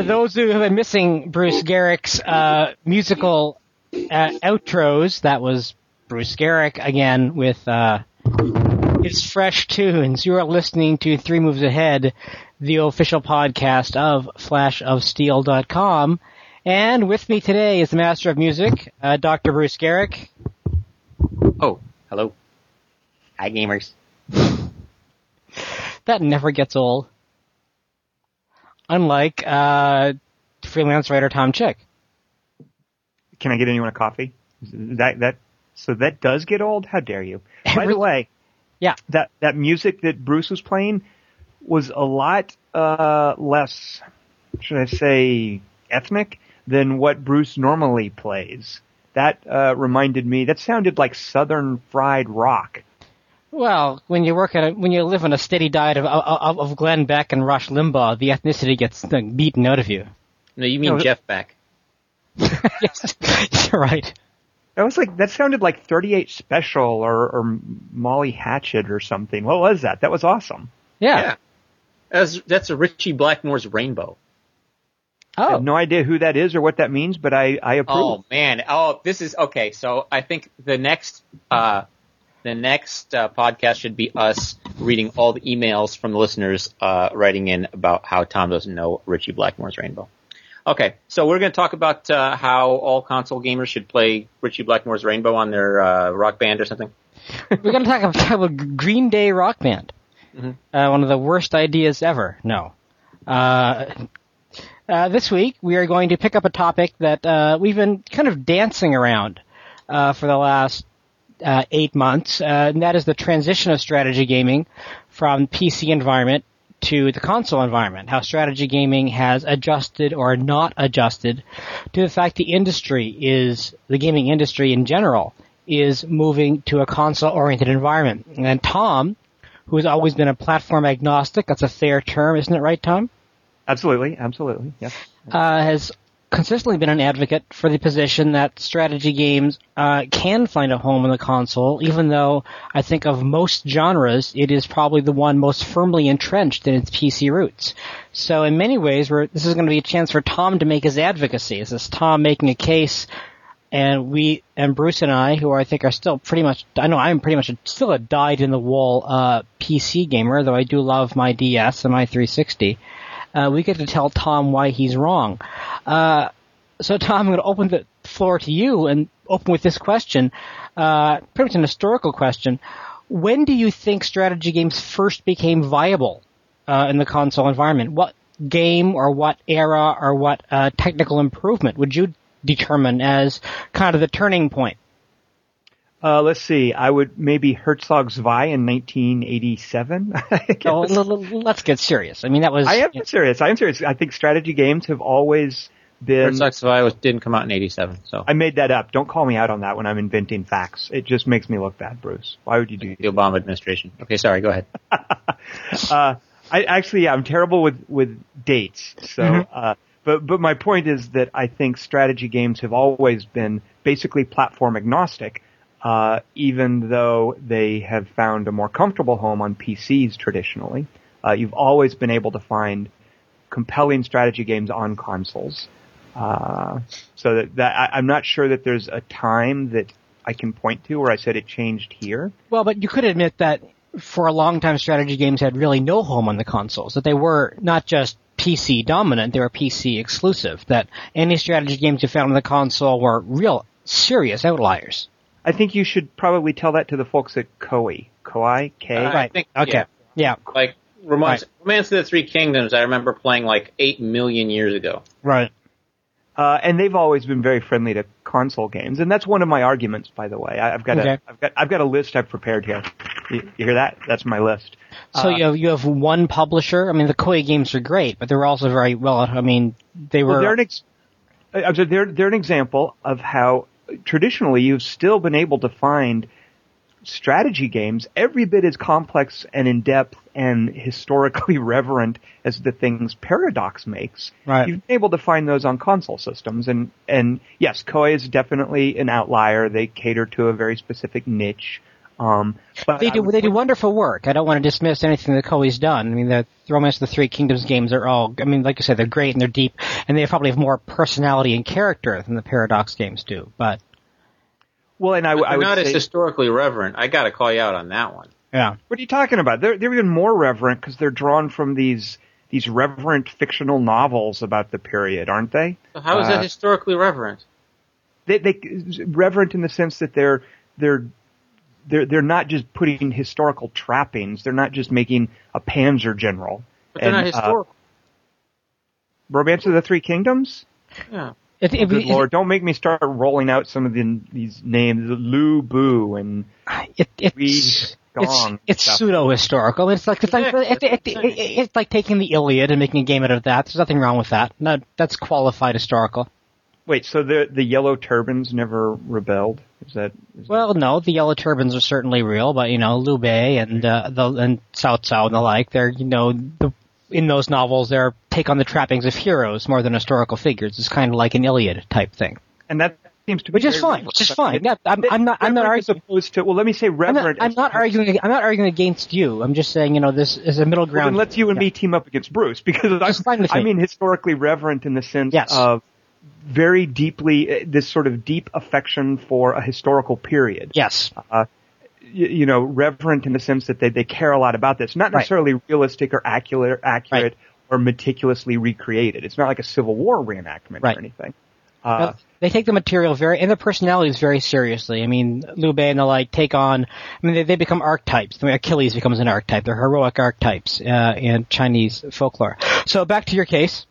for those who have been missing Bruce Geryk's uh, musical uh, outros, that was Bruce Geryk again with uh, his fresh tunes. You are listening to Three Moves Ahead, the official podcast of FlashOfSteel.com. And with me today is the master of music, uh, Dr. Bruce Geryk. Oh, hello. Hi, gamers. that never gets old. Unlike uh, freelance writer Tom Chick. Can I get anyone a coffee? That that so that does get old. How dare you? By the way, yeah, that that music that Bruce was playing was a lot uh, less, should I say, ethnic than what Bruce normally plays. That uh, reminded me. That sounded like Southern fried rock. Well, when you work at a, when you live on a steady diet of, of, of Glenn Beck and Rush Limbaugh, the ethnicity gets beaten out of you. No, you mean no, Jeff Beck. yes, you're right. That was like that sounded like 38 Special or, or Molly Hatchet or something. What was that? That was awesome. Yeah, yeah. That's that's a Ritchie Blackmore's Rainbow. Oh. I have no idea who that is or what that means, but I I approve. Oh man, oh this is okay. So I think the next uh the next uh, podcast should be us reading all the emails from the listeners uh, writing in about how Tom doesn't know Ritchie Blackmore's Rainbow. Okay, so we're going to talk about uh, how all console gamers should play Ritchie Blackmore's Rainbow on their uh, rock band or something. we're going to talk about Green Day rock band. Mm-hmm. Uh, one of the worst ideas ever. No. Uh, this week we are going to pick up a topic that we've been kind of dancing around for the last uh, eight months, uh, and that is the transition of strategy gaming from PC environment to the console environment. How strategy gaming has adjusted or not adjusted to the fact the industry is the gaming industry in general is moving to a console-oriented environment. And Tom, who has always been a platform agnostic, that's a fair term, isn't it right, Tom? Absolutely, absolutely, yes. Uh, has consistently been an advocate for the position that strategy games uh, can find a home in the console, even though I think of most genres, it is probably the one most firmly entrenched in its PC roots. So in many ways, this is going to be a chance for Tom to make his advocacy. This is Tom making a case, and we and Bruce and I, who I think are still pretty much, I know I'm pretty much a, still a dyed in the wool uh, PC gamer, though I do love my DS and my 360 uh, we get to tell Tom why he's wrong. Uh, so Tom, I'm going to open the floor to you and open with this question, uh, pretty much an historical question. When do you think strategy games first became viable uh, in the console environment? What game or what era or what uh, technical improvement would you determine as kind of the turning point? Uh, let's see. I would maybe Herzog's Zwei in 1987. oh, let's get serious. I mean, that was. I am serious. I am serious. I think strategy games have always been. Herzog Zwei was, didn't come out in 87, so. I made that up. Don't call me out on that when I'm inventing facts. It just makes me look bad, Bruce. Why would you do The Obama administration. Okay, sorry, go ahead. uh, I actually, yeah, I'm terrible with, with dates. So, mm-hmm. uh, but, but my point is that I think strategy games have always been basically platform agnostic uh, even though they have found a more comfortable home on PCs traditionally. Uh, you've always been able to find compelling strategy games on consoles. Uh, so that, that I, I'm not sure that there's a time that I can point to where I said it changed here. Well, but you could admit that for a long time strategy games had really no home on the consoles, that they were not just PC dominant, they were PC exclusive, that any strategy games you found on the console were real serious outliers. I think you should probably tell that to the folks at Koei. Koei? K? Uh, right. Think, okay. Yeah. yeah. Like, Romance, right. Romance of the Three Kingdoms, I remember playing like eight million years ago. Right. Uh, and they've always been very friendly to console games, and that's one of my arguments, by the way. I, have got okay. a, I've got, I've got a list I've prepared here. You, you hear that? That's my list. So uh, you have you have one publisher. I mean, the Koei games are great, but they were also very well. I mean, they were. Well, they're an ex- they're they're an example of how traditionally you've still been able to find strategy games every bit as complex and in depth and historically reverent as the things Paradox makes. Right. You've been able to find those on console systems and, and yes, Koei is definitely an outlier. They cater to a very specific niche. Um, but They do would they do wonderful work. I don't want to dismiss anything that Koei's done. I mean, the Romance of the Three Kingdoms games are all. I mean, like I said, they're great and they're deep, and they probably have more personality and character than the Paradox games do. But Well, and I, But I would not say, as historically reverent. I got to call you out on that one. yeah, what are you talking about? They're they're even more reverent because they're drawn from these these reverent fictional novels about the period, aren't they? So how is Uh, that historically reverent? They they reverent in the sense that they're they're they're they're not just putting historical trappings. They're not just making a Panzer general. But they're And, not uh. Romance of the Three Kingdoms. yeah. it, it, Good it- lord! Don't make me start rolling out some of the, these names, Lu Bu and it, it's Weed, it's, Gong it's stuff. pseudo historical. It's like it's like Yeah, it, it, it, it, it's like taking the Iliad and making a game out of that. There's nothing wrong with that. No, that's qualified historical. Wait. So the the yellow turbans never rebelled? Is that? Is Well, no, the yellow turbans are certainly real, but you know, Liu Bei and uh, the and Cao Cao and the like, they're you know the in those novels they're take on the trappings of heroes more than historical figures. It's kind of like an Iliad type thing, and that seems to be which is fine. Which is fine. Yeah, I'm, I'm not. I'm not arguing. opposed to well, let me say I'm reverent. not, I'm not arguing. I'm not arguing against you. I'm just saying, you know, this is a middle Well, ground. then let's you and Yeah. me team up against Bruce because I, I mean historically reverent in the sense Yes. of very deeply uh, this sort of deep affection for a historical period. Yes. y- you know, reverent in the sense that they, they care a lot about this. Not Right. necessarily realistic or accurate, accurate Right. or meticulously recreated. It's not like a Civil War reenactment Right. or anything. Uh, Well, they take the material very and the personalities very seriously. I mean, Liu Bei and the like take on. I mean, they, they become archetypes. I mean, Achilles becomes an archetype. They're heroic archetypes uh, in Chinese folklore. So back to your case.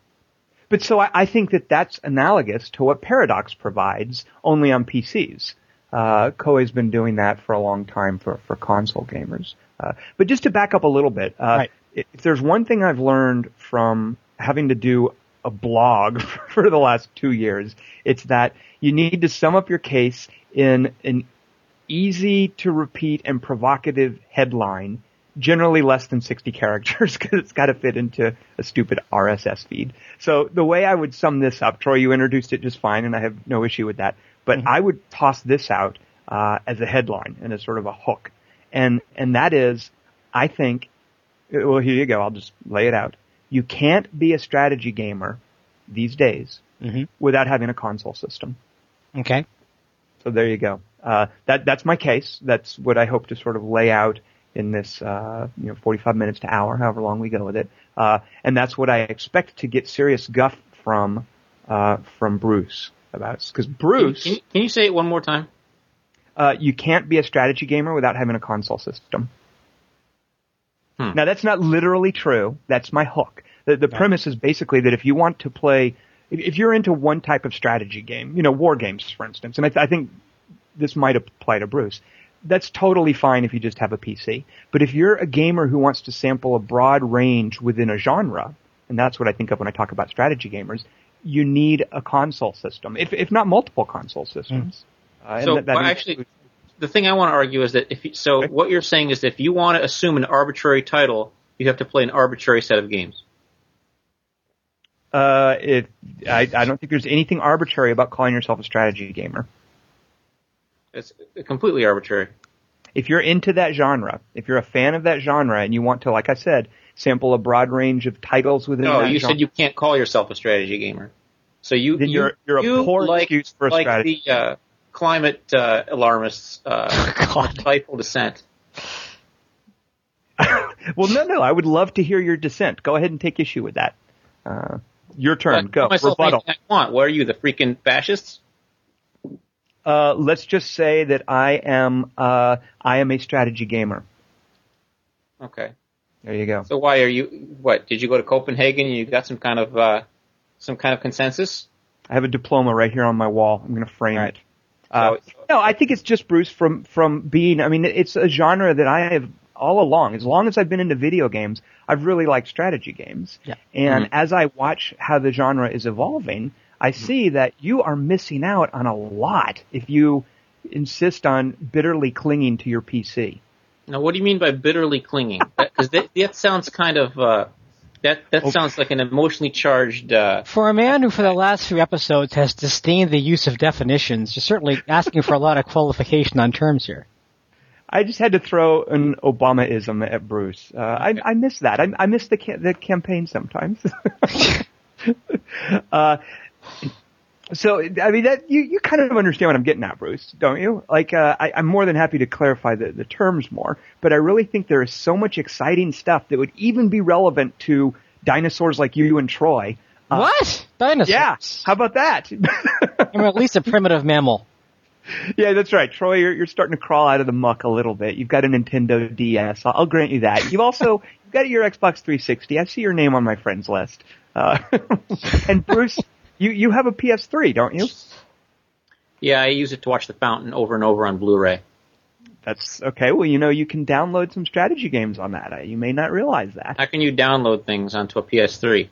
But so I, I think that that's analogous to what Paradox provides, only on PCs. Uh, Koei's been doing that for a long time for, for console gamers. Uh, but just to back up a little bit, uh, Right. if there's one thing I've learned from having to do a blog for the last two years, it's that you need to sum up your case in an easy to repeat and provocative headline, generally less than 60 characters because it's got to fit into a stupid RSS feed. So the way I would sum this up, Troy, you introduced it just fine and I have no issue with that, but I would toss this out, uh, as a headline and as sort of a hook. And, and that is, I think, well, here you go. I'll just lay it out. You can't be a strategy gamer these days Mhm. without having a console system. Okay. So there you go. Uh, that that's my case. That's what I hope to sort of lay out in this, uh, you know, 45 minutes to hour, however long we go with it. Uh, and that's what I expect to get serious guff from uh, from Bruce about because Bruce, can, can you say it one more time? uh, you can't be a strategy gamer without having a console system. Hmm. Now that's not literally true. That's my hook. The, the premise is basically that if you want to play, if, if you're into one type of strategy game, you know, war games, for instance, and I, th- I think this might apply to Bruce. That's totally fine if you just have a PC. But if you're a gamer who wants to sample a broad range within a genre, and that's what I think of when I talk about strategy gamers, you need a console system, if, if not multiple console systems. Uh, and So, that- that well, actually, the thing I want to argue is that if you, so, Okay. what you're saying is that if you want to assume an arbitrary title, you have to play an arbitrary set of games. Uh, it, I, I don't think there's anything arbitrary about calling yourself a strategy gamer. It's completely arbitrary. If you're into that genre, if you're a fan of that genre and you want to, like I said, sample a broad range of titles within No, you genre, said you can't call yourself a strategy gamer. So you, Then you, you're- you're a you poor like, excuse for a like strategy. the uh, climate uh, alarmists uh, God. spiteful dissent. well, no, no, I would love to hear your dissent. Go ahead and take issue with that. Uh, your turn. Go. Rebuttal. I want. What are you, the freaking fascists? Uh, let's just say that I am, uh, I am a strategy gamer. Okay. There you go. So why are you? What did you go to Copenhagen? and You got some kind of uh, some kind of consensus? I have a diploma right here on my wall. I'm going to frame Right. it. Uh, So- no, I think it's just Bruce from from being. I mean, it's a genre that I have all along. As long as I've been into video games, I've really liked strategy games. Yeah. And Mhm. as I watch how the genre is evolving, I see that you are missing out on a lot if you insist on bitterly clinging to your PC. Now, what do you mean by bitterly clinging? Because that, that sounds kind of uh, that that Okay. sounds like an emotionally charged. Uh, For a man who, for the last few episodes, has disdained the use of definitions, you're certainly asking for a lot of qualification on terms here. I just had to throw an Obamaism at Bruce. Uh, I, I miss that. I, I miss the ca- the campaign sometimes. uh, so I mean that you you kind of understand what I'm getting at, Bruce, don't you? Like uh, I, I'm more than happy to clarify the, the terms more, but I really think there is so much exciting stuff that would even be relevant to dinosaurs like you and Troy. Uh, what dinosaurs? Yeah, how about that? I mean, at least a primitive mammal. Yeah, that's right. Troy, you're, you're starting to crawl out of the muck a little bit. You've got a Nintendo DS. I'll, I'll grant you that. You've also you've got your Xbox 360. I see your name on my friends list. Uh, and Bruce, you, you have a PS3, don't you? Yeah, I use it to watch The Fountain over and over on Blu-ray. That's okay. Well, you know, you can download some strategy games on that. You may not realize that. How can you download things onto a PS3?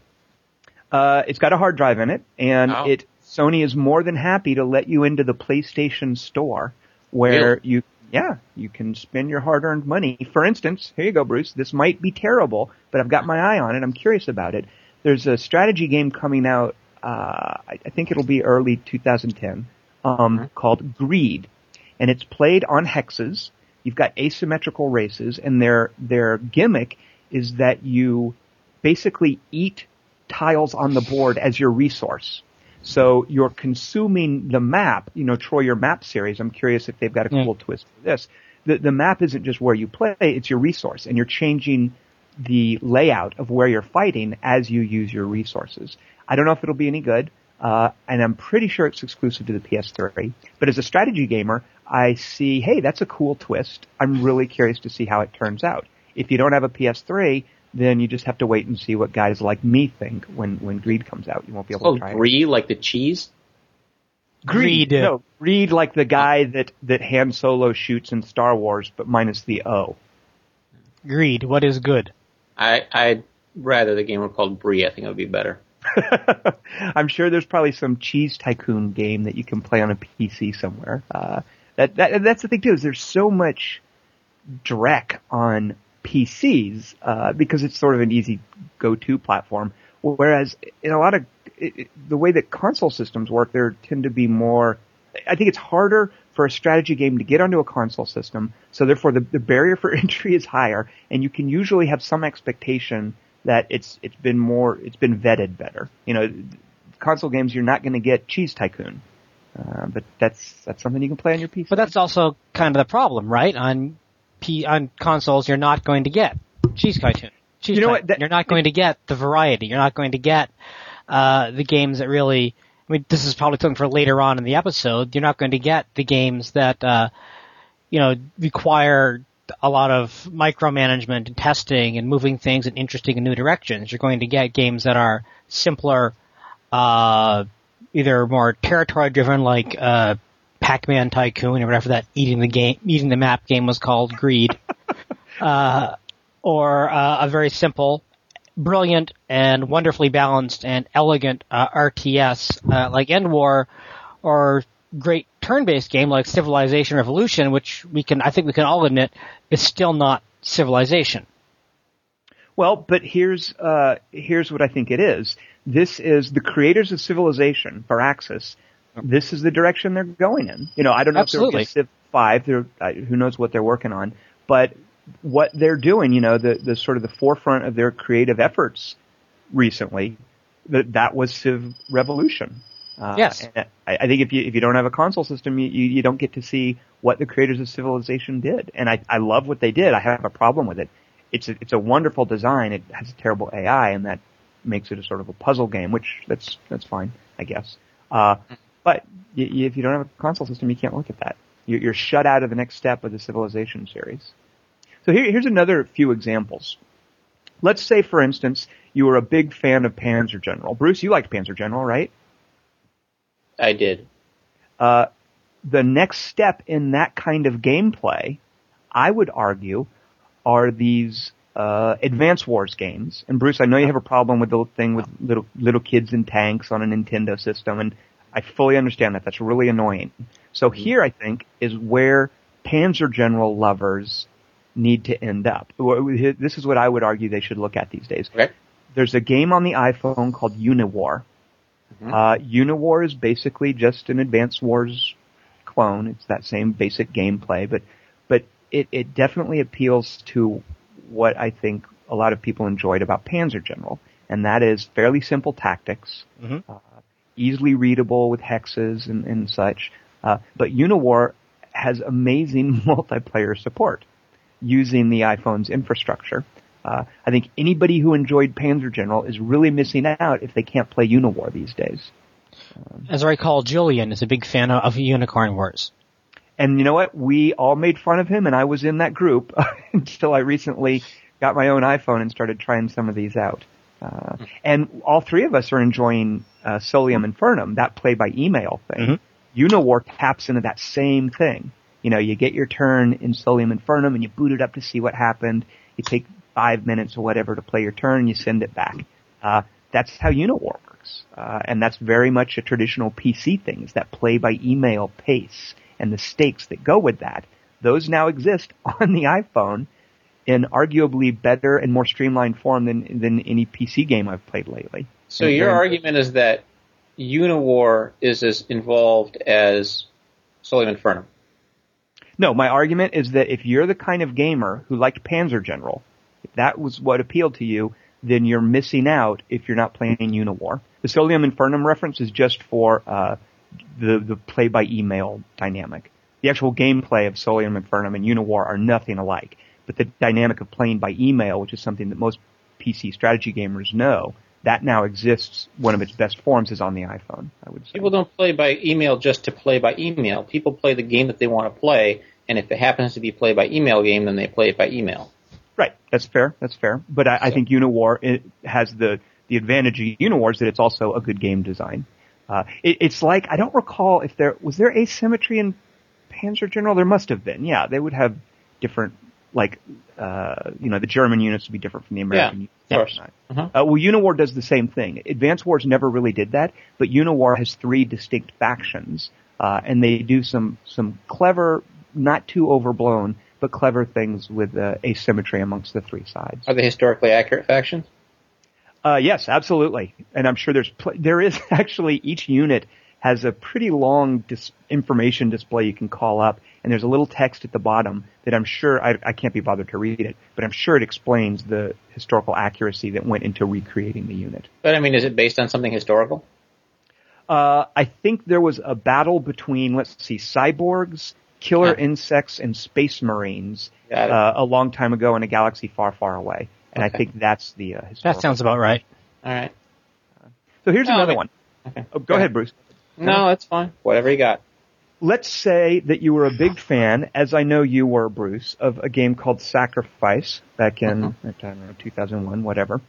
Uh, it's got a hard drive in it, and Oh. it Sony is more than happy to let you into the PlayStation Store, where Really? you, yeah, you can spend your hard-earned money. For instance, here you go, Bruce. This might be terrible, but I've got my eye on it. I'm curious about it. There's a strategy game coming out. Uh, I, I think it'll be early 2010, um, called Greed, and it's played on hexes. You've got asymmetrical races, and their their gimmick is that you basically eat tiles on the board as your resource. So you're consuming the map, you know, Troy, your map series. I'm curious if they've got a Yeah. cool twist for this. The, the map isn't just where you play, it's your resource and you're changing the layout of where you're fighting as you use your resources. I don't know if it'll be any good, uh, and I'm pretty sure it's exclusive to the PS3. But as a strategy gamer, I see, hey, that's a cool twist. I'm really curious to see how it turns out. If you don't have a PS3, then you just have to wait and see what guys like me think when, when Greed comes out. You won't be able Oh, to try it. Brie, like the cheese? Greed. No, Greed like the guy that, that Han Solo shoots in Star Wars, but minus the O. Greed. What is good? I, I'd rather the game were called Brie. I think it would be better. I'm sure there's probably some cheese tycoon game that you can play on a PC somewhere. Uh, that, that that's the thing too is there's so much Drek on PCs uh, because it's sort of an easy go-to platform. Whereas in a lot of it- the way that console systems work, there tend to be more. I think it's harder for a strategy game to get onto a console system, so therefore the, the barrier for entry is higher, and you can usually have some expectation that it's it's been more it's been vetted better. You know, console games you're not going to get Cheese Tycoon, uh, but that's that's something you can play on your PC. But that's also kind of the problem, right? On P on consoles, you're not going to get cheese Tycoon. Cheese You know type. what, that- you're not going to get the variety. You're not going to get uh, the games that really. I mean, this is probably something for later on in the episode. You're not going to get the games that uh, you know require a lot of micromanagement and testing and moving things in interesting and new directions. You're going to get games that are simpler, uh, either more territory driven, like uh, Pac-Man Tycoon or whatever that eating the game, eating the map game was called, Greed, uh, or uh, a very simple, brilliant and wonderfully balanced and elegant uh, RTS uh, like EndWar, or great turn-based game like Civilization Revolution, which we can, I think we can all admit, is still not Civilization. Well, but here's uh, here's what I think it is. This is the creators of Civilization, Firaxis. This is the direction they're going in. You know, I don't know Absolutely. if they're Civ Five. They're uh, who knows what they're working on, but what they're doing, you know, the the sort of the forefront of their creative efforts recently, that that was Civ Revolution. Uh, Yes. I, I think if you if you don't have a console system, you, you you don't get to see what the creators of Civilization did, and I I love what they did. I have a problem with it. It's a, it's a wonderful design. It has a terrible AI, and that makes it a sort of a puzzle game, which that's that's fine, I guess. Uh, but y- if you don't have a console system, you can't look at that. You're, you're shut out of the next step of the Civilization series. So here, here's another few examples. Let's say, for instance, you were a big fan of Panzer General. Bruce, you liked Panzer General, right? I did. Uh, the next step in that kind of gameplay, I would argue, are these uh, Advance Wars games. And Bruce, I know you have a problem with the thing with little little kids in tanks on a Nintendo system, and I fully understand that. That's really annoying. So here, I think, is where Panzer General lovers need to end up. This is what I would argue they should look at these days. Okay. There's a game on the iPhone called Uniwar. Uh, Uniwar is basically just an Advanced Wars clone. It's that same basic gameplay, but but it, it definitely appeals to what I think a lot of people enjoyed about Panzer General, and that is fairly simple tactics, Mhm. uh, easily readable with hexes and, and such. Uh, but Uniwar has amazing multiplayer support using the iPhone's infrastructure. Uh, I think anybody who enjoyed Panzer General is really missing out if they can't play Uniwar these days. As I recall, Julian is a big fan of, of Unicorn Wars. And you know what? We all made fun of him, and I was in that group until I recently got my own iPhone and started trying some of these out. Uh, and all three of us are enjoying uh, Solium Infernum, that play by email thing. Uniwar taps into that same thing. You know, you get your turn in Solium Infernum and you boot it up to see what happened. You take five minutes or whatever to play your turn and you send it back. Uh, that's how Uniwar works. Uh, and that's very much a traditional PC thing, is that play by email pace and the stakes that go with that. Those now exist on the iPhone in arguably better and more streamlined form than, than any PC game I've played lately. So And your argument is that Uniwar is as involved as Solium Infernum. No, my argument is that if you're the kind of gamer who liked Panzer General, if that was what appealed to you, then you're missing out if you're not playing Uniwar. The Solium Infernum reference is just for uh, the the play by email dynamic. The actual gameplay of Solium Infernum and Uniwar are nothing alike, but the dynamic of playing by email, which is something that most PC strategy gamers know, that now exists. One of its best forms is on the iPhone. I would say. People don't play by email just to play by email. People play the game that they want to play, and if it happens to be play by email game, then they play it by email. Right. That's fair. That's fair. But I, I think Uniwar it has the the advantage of Uniwar is that it's also a good game design. Uh, it, it's like I don't recall if there was there asymmetry in Panzer General. There must have been. Yeah, they would have different like uh, you know the German units would be different from the American. units. of course. Uh, well, Uniwar does the same thing. Advance Wars never really did that, but Uniwar has three distinct factions, uh, and they do some some clever, not too overblown, but clever things with uh, asymmetry amongst the three sides. Are they historically accurate factions? Uh, yes, absolutely, and I'm sure there's pl- there is actually each unit has a pretty long dis- information display you can call up, and there's a little text at the bottom that I'm sure I, I can't be bothered to read it, but I'm sure it explains the historical accuracy that went into recreating the unit. But I mean, is it based on something historical? Uh, I think there was a battle between, let's see, cyborgs, killer Yeah. insects, and space marines uh, a long time ago in a galaxy far, far away. And I think that's the uh, That sounds about right. All right. so here's No, I another mean- one. Okay. Oh, go ahead, Bruce. No, that's fine. Whatever you got. Let's say that you were a big fan, as I know you were, Bruce, of a game called Sacrifice back in. Uh-huh. I don't know, 2001, whatever.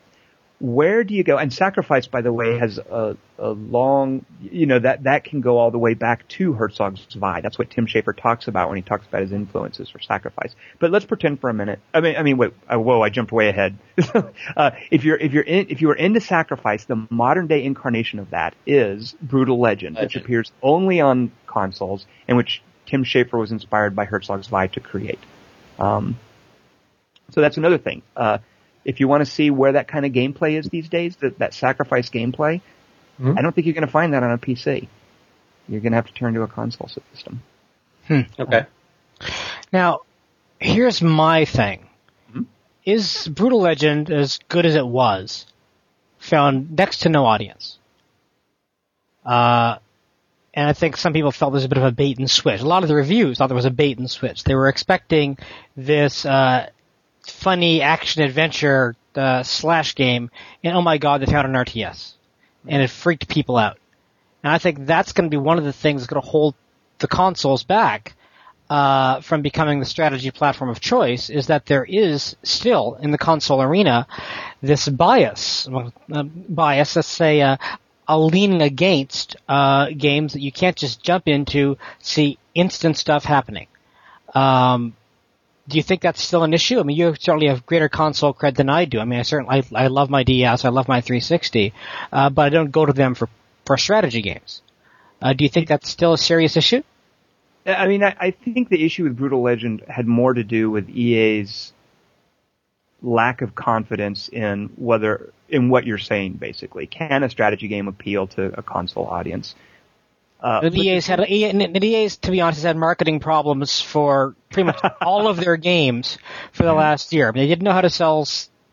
Where do you go? And Sacrifice, by the way, has a, a long, you know, that, that can go all the way back to Herzog's Zwei. That's what Tim Schafer talks about when he talks about his influences for Sacrifice. But let's pretend for a minute. I mean, I mean, wait, uh, whoa, I jumped way ahead. uh, if you're, if you're in, if you are into Sacrifice, the modern day incarnation of that is Brutal Legend, which appears only on consoles and which Tim Schafer was inspired by Herzog's Zwei to create. Um, so that's another thing. Uh, if you want to see where that kind of gameplay is these days, that, that sacrifice gameplay, Mhm. I don't think you're going to find that on a PC. You're going to have to turn to a console system. Okay. Now, here's my thing. Is Brutal Legend, as good as it was, found next to no audience? Uh, and I think some people felt there was a bit of a bait and switch. A lot of the reviews thought there was a bait and switch. They were expecting this, uh, funny action adventure, uh, slash game, and oh my god, they found an RTS. And it freaked people out. And I think that's going to be one of the things that's going to hold the consoles back uh, from becoming the strategy platform of choice is that there is still in the console arena this bias, uh, bias, let's say, uh, a leaning against uh, games that you can't just jump into, see instant stuff happening. Um, do you think that's still an issue? I mean, you certainly have greater console cred than I do. I mean, I certainly I, I love my DS, I love my 360, uh, but I don't go to them for for strategy games. Uh, do you think that's still a serious issue? I mean, I, I think the issue with Brutal Legend had more to do with EA's lack of confidence in whether in what you're saying. Basically, can a strategy game appeal to a console audience? Uh, The EA's had EA, the EA's, to be honest, has had marketing problems for pretty pretty much all of their games for the last year. They didn't know how to sell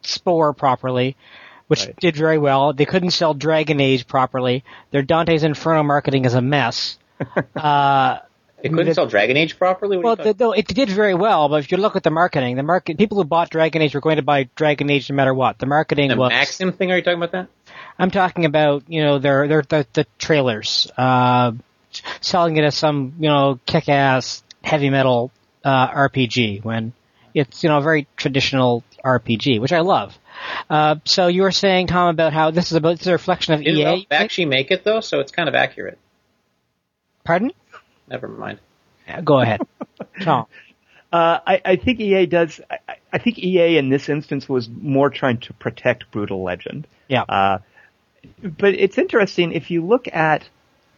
Spore properly, which Right. did very well. They couldn't sell Dragon Age properly. Their Dante's Inferno marketing is a mess. uh, They couldn't the- sell Dragon Age properly. What well, you talking- the, though it did very well, but if you look at the marketing, the market people who bought Dragon Age were going to buy Dragon Age no matter what. The marketing the was. Maxim thing? Are you talking about that? I'm talking about you know their their the, the trailers, uh, selling it as some you know kick-ass heavy metal uh, RPG when it's you know a very traditional RPG, which I love. Uh, so you were saying Tom about how this is about this is a reflection of Didn't EA. Ralph actually make it though, so it's kind of accurate. Pardon? Never mind. Go ahead, Tom. Uh, I, I think EA does. I, I think EA in this instance was more trying to protect Brutal Legend. Yeah. Uh, but it's interesting if you look at,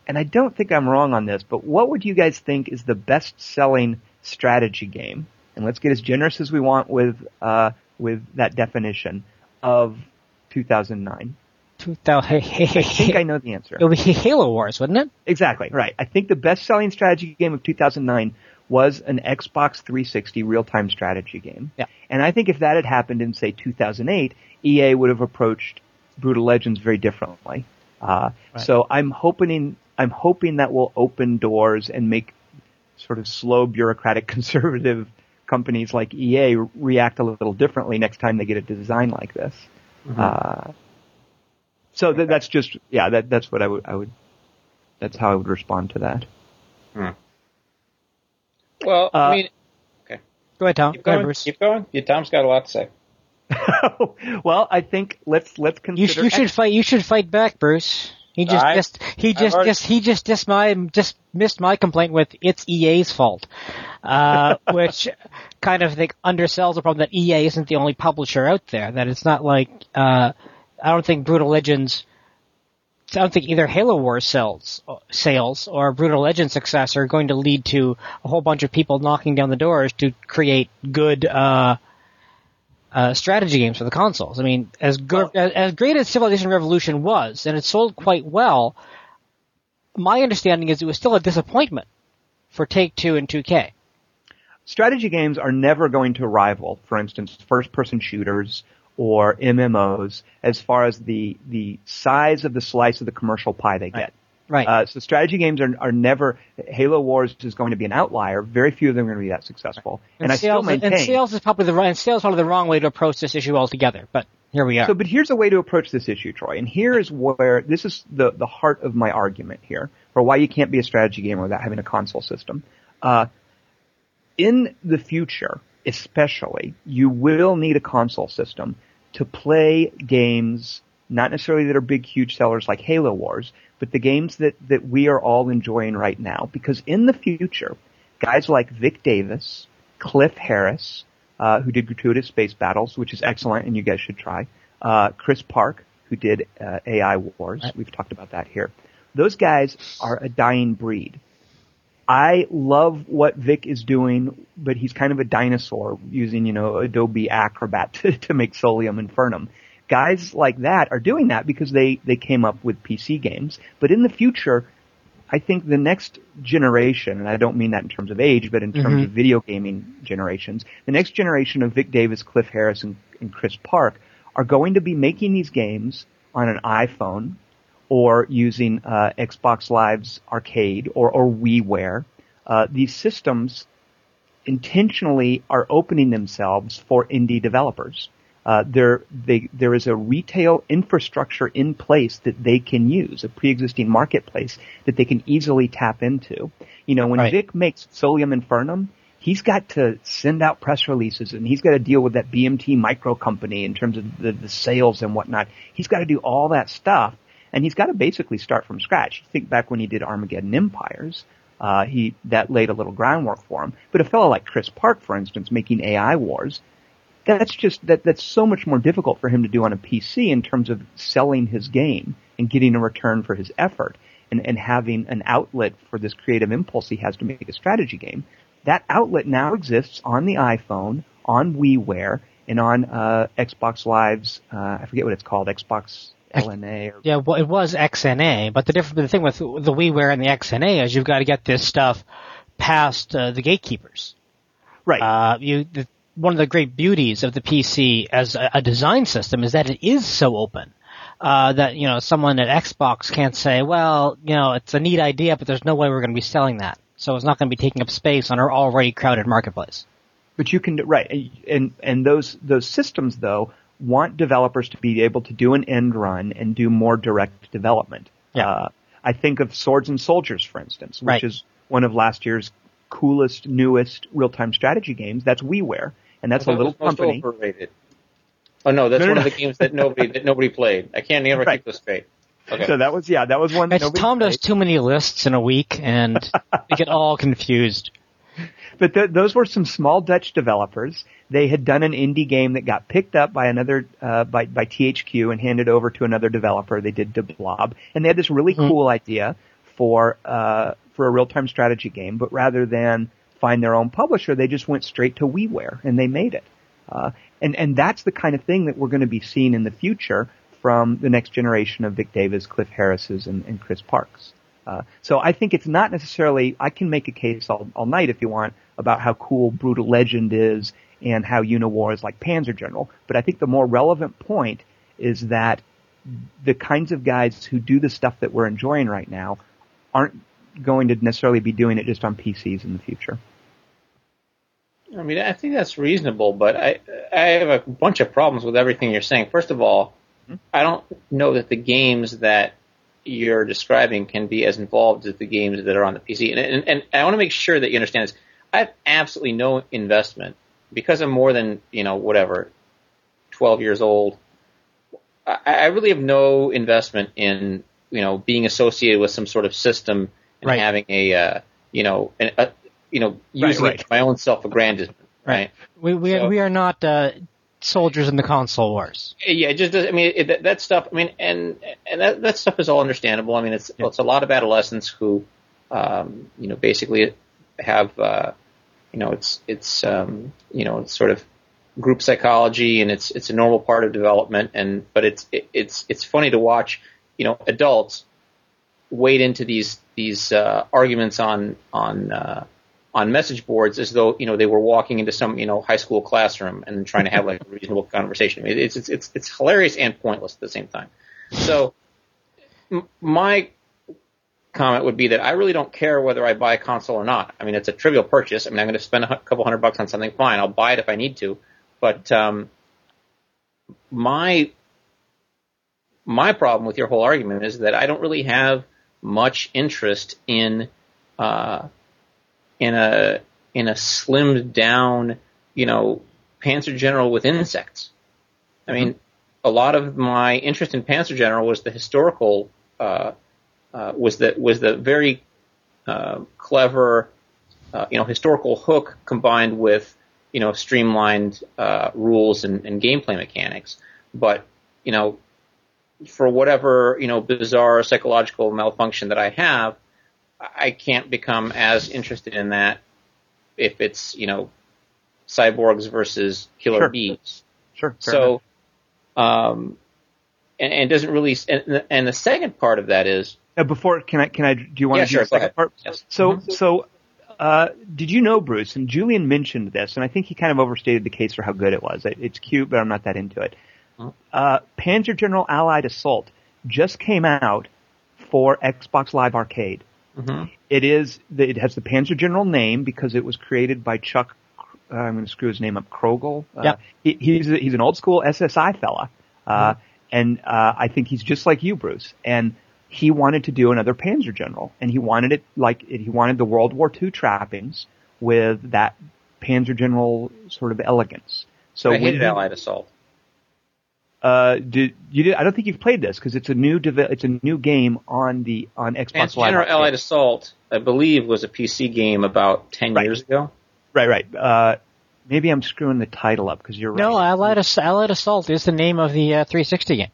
and I don't think I'm wrong on this, but what would you guys think is the best-selling strategy game? And let's get as generous as we want with uh, with that definition of 2009. Two thousand. I think I know the answer. It would be Halo Wars, wouldn't it? Exactly, right. I think the best-selling strategy game of 2009 was an Xbox 360 real-time strategy game. Yeah. And I think if that had happened in, say, 2008, EA would have approached Brutal Legends very differently. Uh, Right. So I'm hoping, I'm hoping that will open doors and make sort of slow, bureaucratic, conservative companies like EA react a little differently next time they get a design like this. Uh, so th- that's just, yeah, that, that's what I would, I would, that's how I would respond to that. Well, Uh, I mean, Go ahead, Tom. keep Go ahead, going. Bruce. Keep going. Yeah, Tom's got a lot to say. well, I think let's let's You, consider. you should fight. You should fight back, Bruce. He just, I- just he just, already- just he just dis my just missed my complaint with it's EA's fault, uh, which kind of think undersells the problem that EA isn't the only publisher out there. That it's not like uh, I don't think Brutal Legends. I don't think either Halo Wars sells sales or Brutal Legends success are going to lead to a whole bunch of people knocking down the doors to create good uh, uh, strategy games for the consoles. I mean, as as, as great as Civilization Revolution was, and it sold quite well. My understanding is it was still a disappointment for Take Two and 2K. strategy games are never going to rival, for instance, first-person shooters or MMOs as far as the the size of the slice of the commercial pie they get. Right. Uh, so strategy games are are never. Halo Wars is going to be an outlier. Very few of them are going to be that successful. And, I still sales, maintain. and sales is probably the right, and sales is probably the wrong way to approach this issue altogether. But here we are. So, but here's a way to approach this issue, Troy. And here is where this is the the heart of my argument here for why you can't be a strategy gamer without having a console system. Uh, in the future, especially, you will need a console system to play games, not necessarily that are big, huge sellers like Halo Wars, but the games that, that we are all enjoying right now. Because in the future, guys like Vic Davis, Cliff Harris, uh, who did Gratuitous Space Battles, which is excellent and you guys should try, uh, Chris Park, who did uh, AI Wars, we've talked about that here. Those guys are a dying breed. I love what Vic is doing, but he's kind of a dinosaur using, you know, Adobe Acrobat to, to make Solium Infernum. Guys like that are doing that because they, they came up with PC games. But in the future, I think the next generation, and I don't mean that in terms of age, but in terms of video gaming generations, the next generation of Vic Davis, Cliff Harris, and, and Chris Park are going to be making these games on an iPhone or using uh, Xbox Live's arcade or, or WiiWare. Uh, these systems intentionally are opening themselves for indie developers. Uh, there, they, there is a retail infrastructure in place that they can use, a pre-existing marketplace that they can easily tap into. You know, when Right. Vic makes Solium Infernum, he's got to send out press releases and he's got to deal with that BMT micro company in terms of the, the sales and whatnot. He's got to do all that stuff and he's got to basically start from scratch. Think back when he did Armageddon Empires. Uh, he, that laid a little groundwork for him. But a fellow like Chris Park, for instance, making AI Wars, that's just, that, that's so much more difficult for him to do on a PC in terms of selling his game and getting a return for his effort and, and having an outlet for this creative impulse he has to make a strategy game. That outlet now exists on the iPhone, on WiiWare, and on uh, Xbox Live's, uh, I forget what it's called, Xbox LNA or Yeah, well, it was XNA, but the difference, the thing with the WiiWare and the XNA is you've got to get this stuff past uh, the gatekeepers. Right. Uh, you, the, one of the great beauties of the PC as a, a design system is that it is so open. Uh, that, you know, someone at Xbox can't say, well, you know, it's a neat idea, but there's no way we're going to be selling that. So it's not going to be taking up space on our already crowded marketplace. But you can right, and and those those systems though want developers to be able to do an end run and do more direct development. Yeah. Uh, I think of Swords and Soldiers, for instance, which Right. is one of last year's coolest, newest real-time strategy games. That's WiiWare, and that's a little was most company. Overrated. Oh no, that's No, no, one no. of the games that nobody that nobody played. I can't never Right. keep this straight. Okay. So that was yeah, that was one. that It's, nobody Tom does too many lists in a week and we get all confused. But th- those were some small Dutch developers. They had done an indie game that got picked up by another uh, by by THQ and handed over to another developer. They did De Blob, and they had this really Mhm. cool idea for uh, for a real time strategy game. But rather than find their own publisher, they just went straight to WiiWare and they made it. Uh, and and that's the kind of thing that we're going to be seeing in the future from the next generation of Vic Davis, Cliff Harris's, and, and Chris Parks. Uh, so I think it's not necessarily. I can make a case all, all night if you want about how cool Brutal Legend is and how Uniwar is like Panzer General. But I think the more relevant point is that the kinds of guys who do the stuff that we're enjoying right now aren't going to necessarily be doing it just on PCs in the future. I mean, I think that's reasonable, but I I have a bunch of problems with everything you're saying. First of all, hmm? I don't know that the games that you're describing can be as involved as the games that are on the PC. And and, and I want to make sure that you understand this. I have absolutely no investment because I'm more than you know whatever, 12 years old. I, I really have no investment in you know being associated with some sort of system and Right. having a uh, you know an, a, you know using right. to my own self-aggrandizement. Right. We, we, So- we are not, uh, soldiers in the console wars. Yeah, it just does. I mean, it, that, that stuff. I mean, and and that that stuff is all understandable. I mean, it's it's a lot of adolescents who, um, you know, basically have, uh, you know, it's it's um, you know, it's sort of group psychology, and it's it's a normal part of development. And but it's it, it's it's funny to watch, you know, adults wade into these these uh, arguments on on uh, on message boards as though you know they were walking into some you know high school classroom and trying to have like a reasonable conversation. I mean, it's it's it's it's hilarious and pointless at the same time. So m- my comment would be that I really don't care whether I buy a console or not. I mean, it's a trivial purchase. I mean, I'm going to spend a couple hundred bucks on something. Fine, I'll buy it if I need to. But um, my my problem with your whole argument is that I don't really have much interest in uh, in a in a slimmed down, you know, Panzer General with insects. I mean, a lot of my interest in Panzer General was the historical, uh, uh, was the was the very uh, clever, uh, you know, historical hook combined with you know streamlined uh, rules and, and gameplay mechanics. But you know, for whatever you know bizarre psychological malfunction that I have, I can't become as interested in that if it's you know cyborgs versus killer Sure. bees. Sure. So, um, and, and it doesn't really. And, and the second part of that is Uh, before, can I? Can I? Do you want Yeah, to sure, do the second part? Yes. So, Mhm. so, uh, did you know Bruce? And Julian mentioned this, and I think he kind of overstated the case for how good it was. It, it's cute, but I'm not that into it. Uh, Panzer General Allied Assault just came out for Xbox Live Arcade. Mhm. It is. It has the Panzer General name because it was created by Chuck. Uh, I'm going to screw his name up. Kroegel. Uh, Yep. he, he's a, he's an old school SSI fella, uh, and uh, I think he's just like you, Bruce. And he wanted to do another Panzer General, and he wanted it like he wanted the World War II trappings with that Panzer General sort of elegance. So I hated he- Allied Assault. Uh, did you did? I don't think you've played this because it's a new dev- it's a new game on the on Xbox Panzer Live. General Arcade. Allied Assault, I believe, was a PC game about ten Right. years ago. Right, right. Uh, maybe I'm screwing the title up because you're right. No, Allied, Ass- Allied Assault is the name of the uh, 360 game.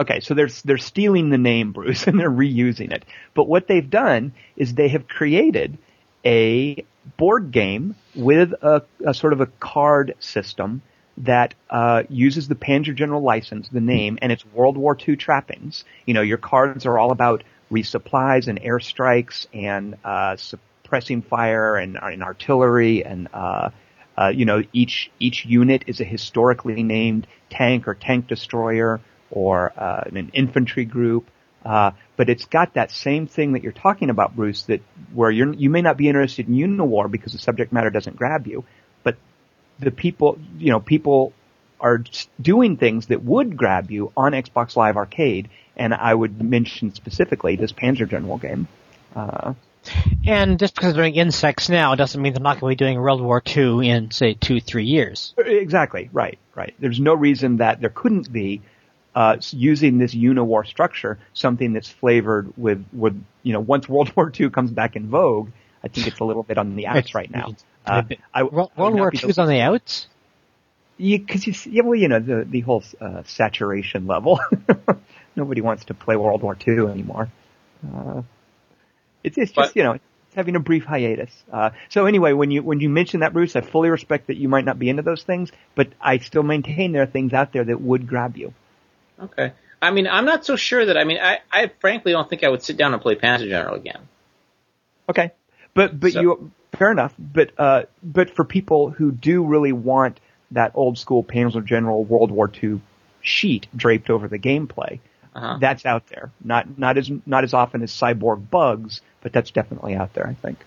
Okay, so they're they're stealing the name Bruce and they're reusing it. But what they've done is they have created a board game with a, a sort of a card system that uh, uses the Panzer General license, the name, and its World War II trappings. You know, your cards are all about resupplies and airstrikes and uh, suppressing fire and, and artillery and uh, Uh, you know, each each unit is a historically named tank or tank destroyer or uh, an infantry group. Uh, but it's got that same thing that you're talking about, Bruce, that where you're, you may not be interested in Uniwar because the subject matter doesn't grab you, the people, you know, people are doing things that would grab you on Xbox Live Arcade, and I would mention specifically this Panzer General game. Uh, and just because they're doing insects now doesn't mean they're not going to be doing World War II in, say, two, three years. Exactly, right, right. There's no reason that there couldn't be uh, using this Uniwar structure, something that's flavored with, with, you know, once World War II comes back in vogue, I think it's a little bit on the outs right now. Uh, I, World, World War II is on the outs? Because you, yeah, well, you know, the, the whole uh, saturation level. Nobody wants to play World War II anymore. Uh, it's, it's just, but, you know, it's having a brief hiatus. Uh, so anyway, when you, when you mention that, Bruce, I fully respect that you might not be into those things, but I still maintain there are things out there that would grab you. Okay. I mean, I'm not so sure that. I mean, I, I frankly don't think I would sit down and play Panzer General again. Okay, but but so. you fair enough. But uh, but for people who do really want that old school Panzer General World War II sheet draped over the gameplay, uh-huh. that's out there. Not not as not as often as Cyborg Bugs, but that's definitely out there. I think.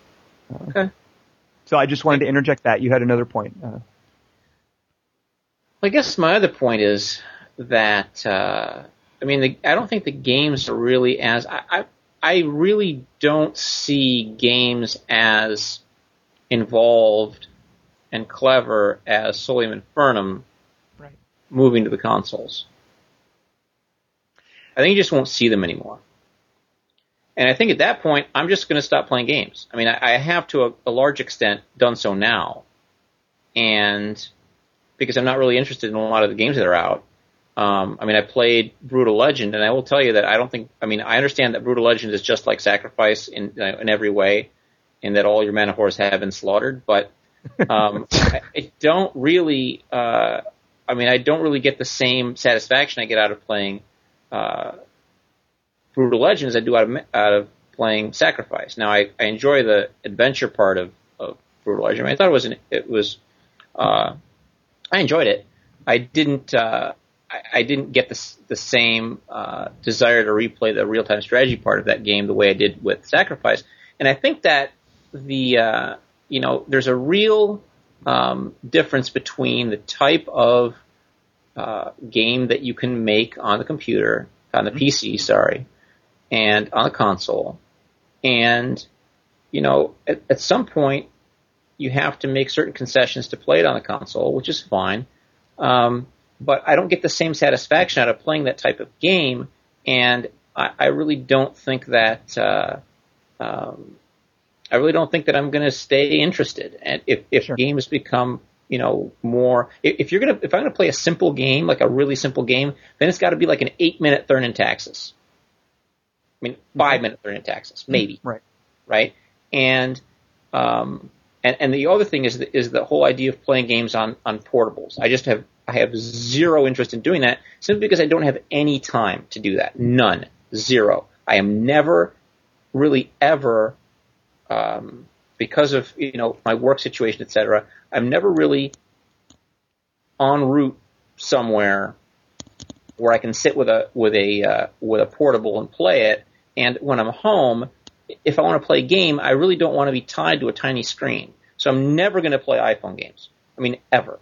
Uh, okay. So I just wanted to interject that you had another point. Uh, I guess my other point is that uh, I mean, the, I don't think the games are really as I, I I really don't see games as involved and clever as Solium Infernum right. moving to the consoles. I think you just won't see them anymore. And I think at that point, I'm just going to stop playing games. I mean, I, I have to a, a large extent done so now. And because I'm not really interested in a lot of the games that are out. Um, I mean, I played Brutal Legend, and I will tell you that I don't think. I mean, I understand that Brutal Legend is just like Sacrifice in uh, in every way, and that all your Manahoars have been slaughtered. But um, I, I don't really. Uh, I mean, I don't really get the same satisfaction I get out of playing uh, Brutal Legend as I do out of out of playing Sacrifice. Now, I, I enjoy the adventure part of, of Brutal Legend. I, mean, I thought it was an, it was. Uh, I enjoyed it. I didn't. Uh, I, I didn't get the the same uh, desire to replay the real time strategy part of that game the way I did with Sacrifice, and I think that the uh, you know there's a real um, difference between the type of uh, game that you can make on the computer, on the mm-hmm. PC, sorry, and on the console, and you know at, at some point you have to make certain concessions to play it on the console, which is fine. Um, but I don't get the same satisfaction out of playing that type of game, and I, I really don't think that uh, um, I really don't think that I'm going to stay interested. And if if sure. games become you know more, if you're gonna if I'm gonna play a simple game like a really simple game, then it's got to be like an eight minute Thurn and Taxis. I mean, 5 mm-hmm. minute Thurn and Taxis, maybe. Right. Right. And um, and and the other thing is the, is the whole idea of playing games on on portables. I just have I have zero interest in doing that simply because I don't have any time to do that. None. Zero. I am never really ever, um, because of, you know, my work situation, etc. I'm never really en route somewhere where I can sit with a, with a, uh, with a portable and play it. And when I'm home, if I want to play a game, I really don't want to be tied to a tiny screen. So I'm never going to play iPhone games. I mean, ever.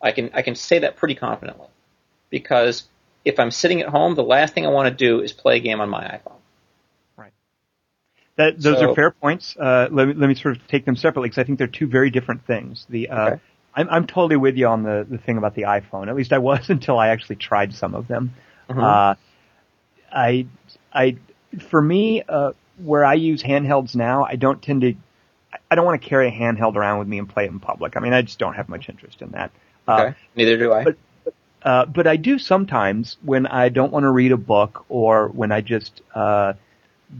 I can I can say that pretty confidently because if I'm sitting at home, the last thing I want to do is play a game on my iPhone. Right. That, those so, are fair points. Uh, let me let me sort of take them separately because I think they're two very different things. The uh, okay. I'm I'm totally with you on the the thing about the iPhone. At least I was until I actually tried some of them. Mm-hmm. Uh, I I for me uh, where I use handhelds now, I don't tend to I don't want to carry a handheld around with me and play it in public. I mean, I just don't have much interest in that. Uh, okay. Uh, Neither do I. But, uh, but I do sometimes when I don't want to read a book or when I just uh,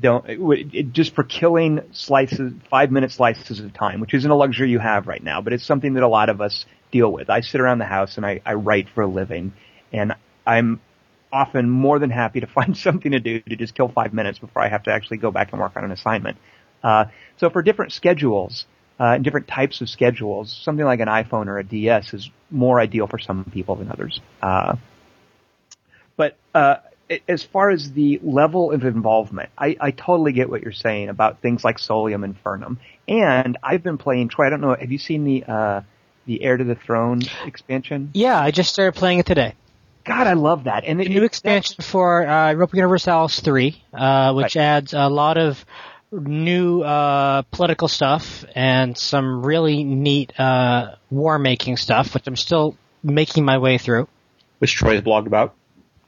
don't it, just for killing slices, five minute slices of time, which isn't a luxury you have right now, but it's something that a lot of us deal with. I sit around the house and I, I write for a living, and I'm often more than happy to find something to do to just kill five minutes before I have to actually go back and work on an assignment. Uh, so for different schedules, uh, and different types of schedules. Something like an iPhone or a DS is more ideal for some people than others. Uh, but uh, as far as the level of involvement, I, I totally get what you're saying about things like Solium and Infernum. And I've been playing Troy. I don't know. Have you seen the uh, the Heir to the Throne expansion? Yeah, I just started playing it today. God, I love that. And the new expansion for uh, Europa Universalis 3, uh, which right. adds a lot of new uh, political stuff and some really neat uh, war making stuff, which I'm still making my way through. Which Troy has blogged about.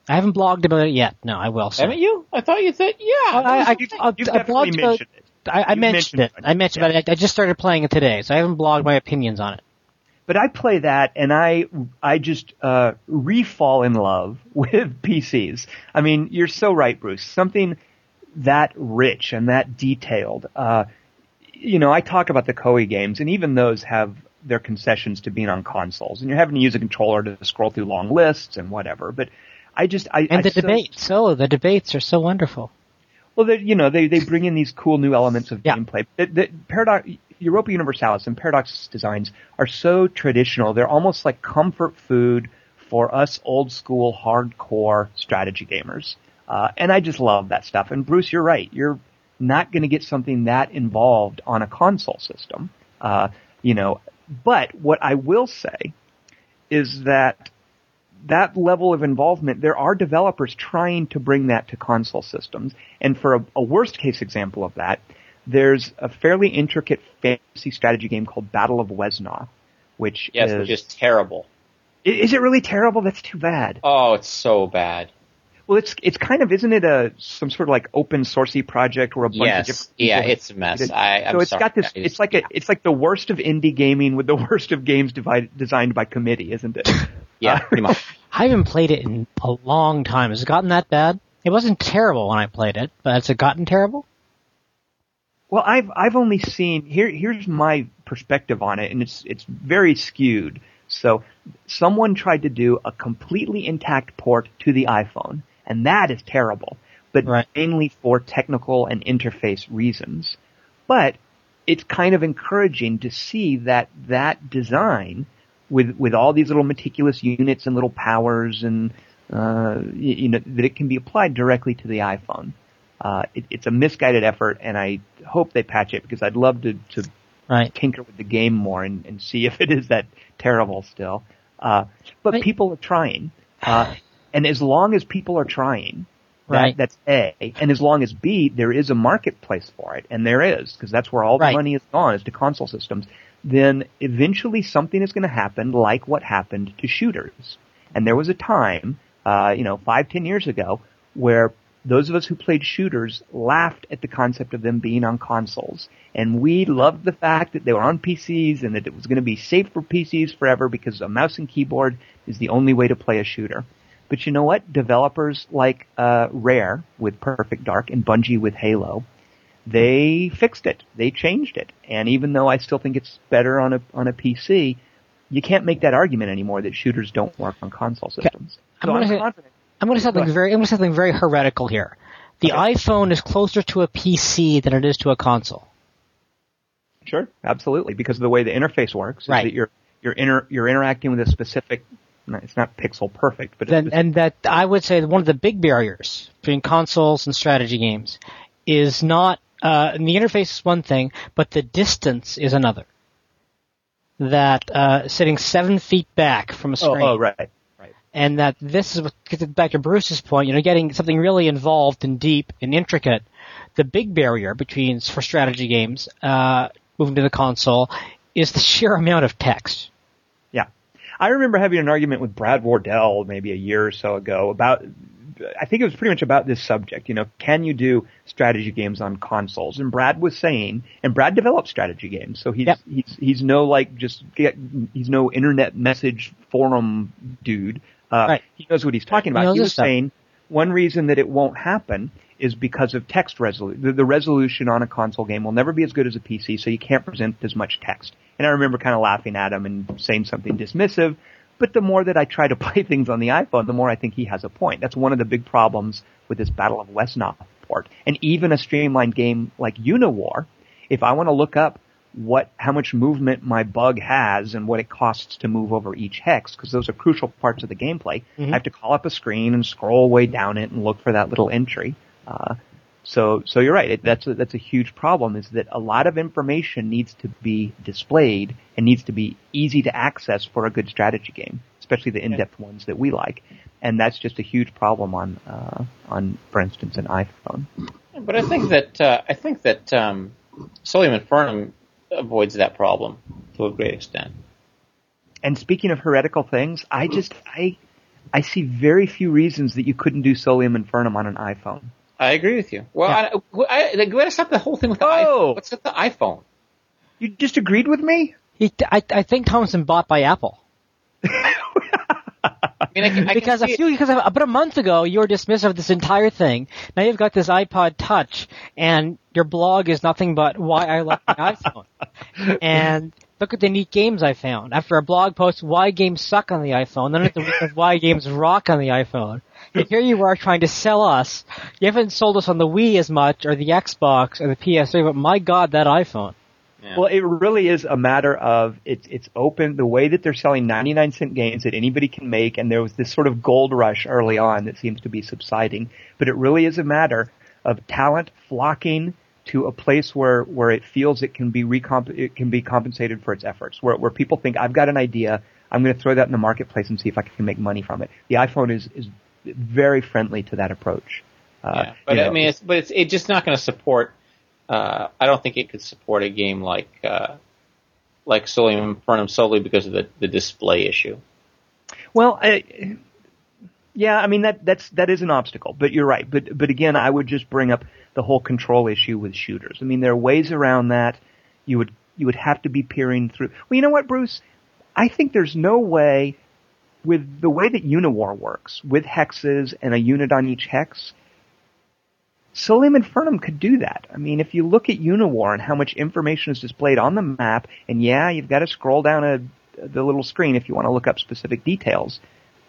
I haven't blogged about it yet. No, I will. Haven't you? I thought you said yeah. I, I, I, you definitely mentioned it. I, I mentioned, mentioned, it. I mentioned yeah. it. I just started playing it today, so I haven't blogged my opinions on it. But I play that, and I I just uh, refall in love with PCs. I mean, you're so right, Bruce. Something that rich and that detailed. Uh, you know, I talk about the Koei games, and even those have their concessions to being on consoles, and you're having to use a controller to scroll through long lists and whatever. But I just I and the I debates. So, oh, the debates are so wonderful. Well, you know, they they bring in these cool new elements of yeah. gameplay. The, the Paradox, Europa Universalis and Paradox designs are so traditional. They're almost like comfort food for us old school hardcore strategy gamers. Uh, and I just love that stuff. And Bruce, you're right. You're not going to get something that involved on a console system. Uh, you know, but what I will say is that that level of involvement, there are developers trying to bring that to console systems. And for a, a worst case example of that, there's a fairly intricate fantasy strategy game called Battle of Wesnoth, which yes, is, which is terrible. Is it really terrible? That's too bad. Oh, it's so bad. Well, it's it's kind of isn't it a some sort of like open sourcey project where a bunch yes. of different yeah, it's a mess. I, I'm so it's sorry, got this. guys. It's like a it's like the worst of indie gaming with the worst of games divided, designed by committee, isn't it? yeah, pretty much. I haven't played it in a long time. Has it gotten that bad? It wasn't terrible when I played it, but has it gotten terrible? Well, I've I've only seen here. Here's my perspective on it, and it's it's very skewed. So, someone tried to do a completely intact port to the iPhone, and that is terrible. But right. mainly for technical and interface reasons. But it's kind of encouraging to see that that design with with all these little meticulous units and little powers and uh, you, you know that it can be applied directly to the iPhone. Uh, it, it's a misguided effort, and I hope they patch it because I'd love to to right. tinker with the game more and, and see if it is that terrible still. Uh, but people are trying, uh, and as long as people are trying, that, Right. that's A. And as long as B, there is a marketplace for it, and there is, because that's where all the Right. money is gone, is to console systems, then eventually something is going to happen like what happened to shooters. And there was a time, uh, you know, five, ten years ago, where those of us who played shooters laughed at the concept of them being on consoles. And we loved the fact that they were on PCs and that it was going to be safe for PCs forever because a mouse and keyboard is the only way to play a shooter. But you know what? Developers like uh, Rare with Perfect Dark and Bungie with Halo, they fixed it. They changed it. And even though I still think it's better on a on a PC, you can't make that argument anymore that shooters don't work on console systems. I'm So gonna I'm say- I'm going to say something Go very. I'm going to say something very heretical here. The Okay. iPhone is closer to a PC than it is to a console. Sure, absolutely, because of the way the interface works, is Right. that you're you're inter, you're interacting with a specific. It's not pixel perfect, but Then, it's and that I would say that one of the big barriers between consoles and strategy games is not uh, and the interface is one thing, but the distance is another. That uh, sitting seven feet back from a oh, screen, oh, right, right. and that this is what back to Bruce's point. You know, getting something really involved and deep and intricate. The big barrier between for strategy games uh, moving to the console is the sheer amount of text. I remember having an argument with Brad Wardell maybe a year or so ago about. I think it was pretty much about this subject. You know, can you do strategy games on consoles? And Brad was saying, and Brad develops strategy games, so he's Yep. he's he's no like just get, he's no internet message forum dude. Uh, Right. He knows what he's talking about. knows He was saying one reason that it won't happen is because of text resolution. The, the resolution on a console game will never be as good as a PC, so you can't present as much text. And I remember kind of laughing at him and saying something dismissive. But the more that I try to play things on the iPhone, the more I think he has a point. That's one of the big problems with this Battle of Wesnoth port. And even a streamlined game like Uniwar, if I want to look up what how much movement my bug has and what it costs to move over each hex because those are crucial parts of the gameplay. Mhm. I have to call up a screen and scroll way down it and look for that little entry. Uh, so so you're right. It, that's a, that's a huge problem. Is that a lot of information needs to be displayed and needs to be easy to access for a good strategy game, especially the in-depth ones that we like. And that's just a huge problem on uh, on for instance an iPhone. But I think that uh, I think that um, Solium Infernum avoids that problem to a great extent. And speaking of heretical things, I just I I see very few reasons that you couldn't do Solium Infernum on an iPhone. I agree with you. Well, Yeah. I, I, I, let's stop the whole thing with the Oh. iPhone. What's with the iPhone? You just agreed with me? He, I, I think Thompson bought by Apple. I mean, I can, I because a see it. few, because about a month ago you were dismissive of this entire thing. Now you've got this iPod Touch, and your blog is nothing but why I like my iPhone. And look at the neat games I found. After a blog post, why games suck on the iPhone. Then at the why games rock on the iPhone. And here you are trying to sell us. You haven't sold us on the Wii as much, or the Xbox, or the PS3, but my God, that iPhone. Yeah. Well, it really is a matter of it's it's open the way that they're selling 99 cent games that anybody can make, and there was this sort of gold rush early on that seems to be subsiding. But it really is a matter of talent flocking to a place where where it feels it can be recomp- it can be compensated for its efforts. Where where people think I've got an idea, I'm going to throw that in the marketplace and see if I can make money from it. The iPhone is is very friendly to that approach. Uh, yeah. But you know, I mean, it's, but it's, it's just not going to support. Uh, I don't think it could support a game like uh, like Solium Infernum solely because of the, the display issue. Well, I, yeah, I mean that that's that is an obstacle, but you're right. But but again, I would just bring up the whole control issue with shooters. I mean, there are ways around that. You would you would have to be peering through. Well, you know what, Bruce? I think there's no way with the way that Uniwar works with hexes and a unit on each hex. Solium Infernum could do that. I mean, if you look at Uniwar and how much information is displayed on the map, and yeah, you've got to scroll down a, the little screen if you want to look up specific details.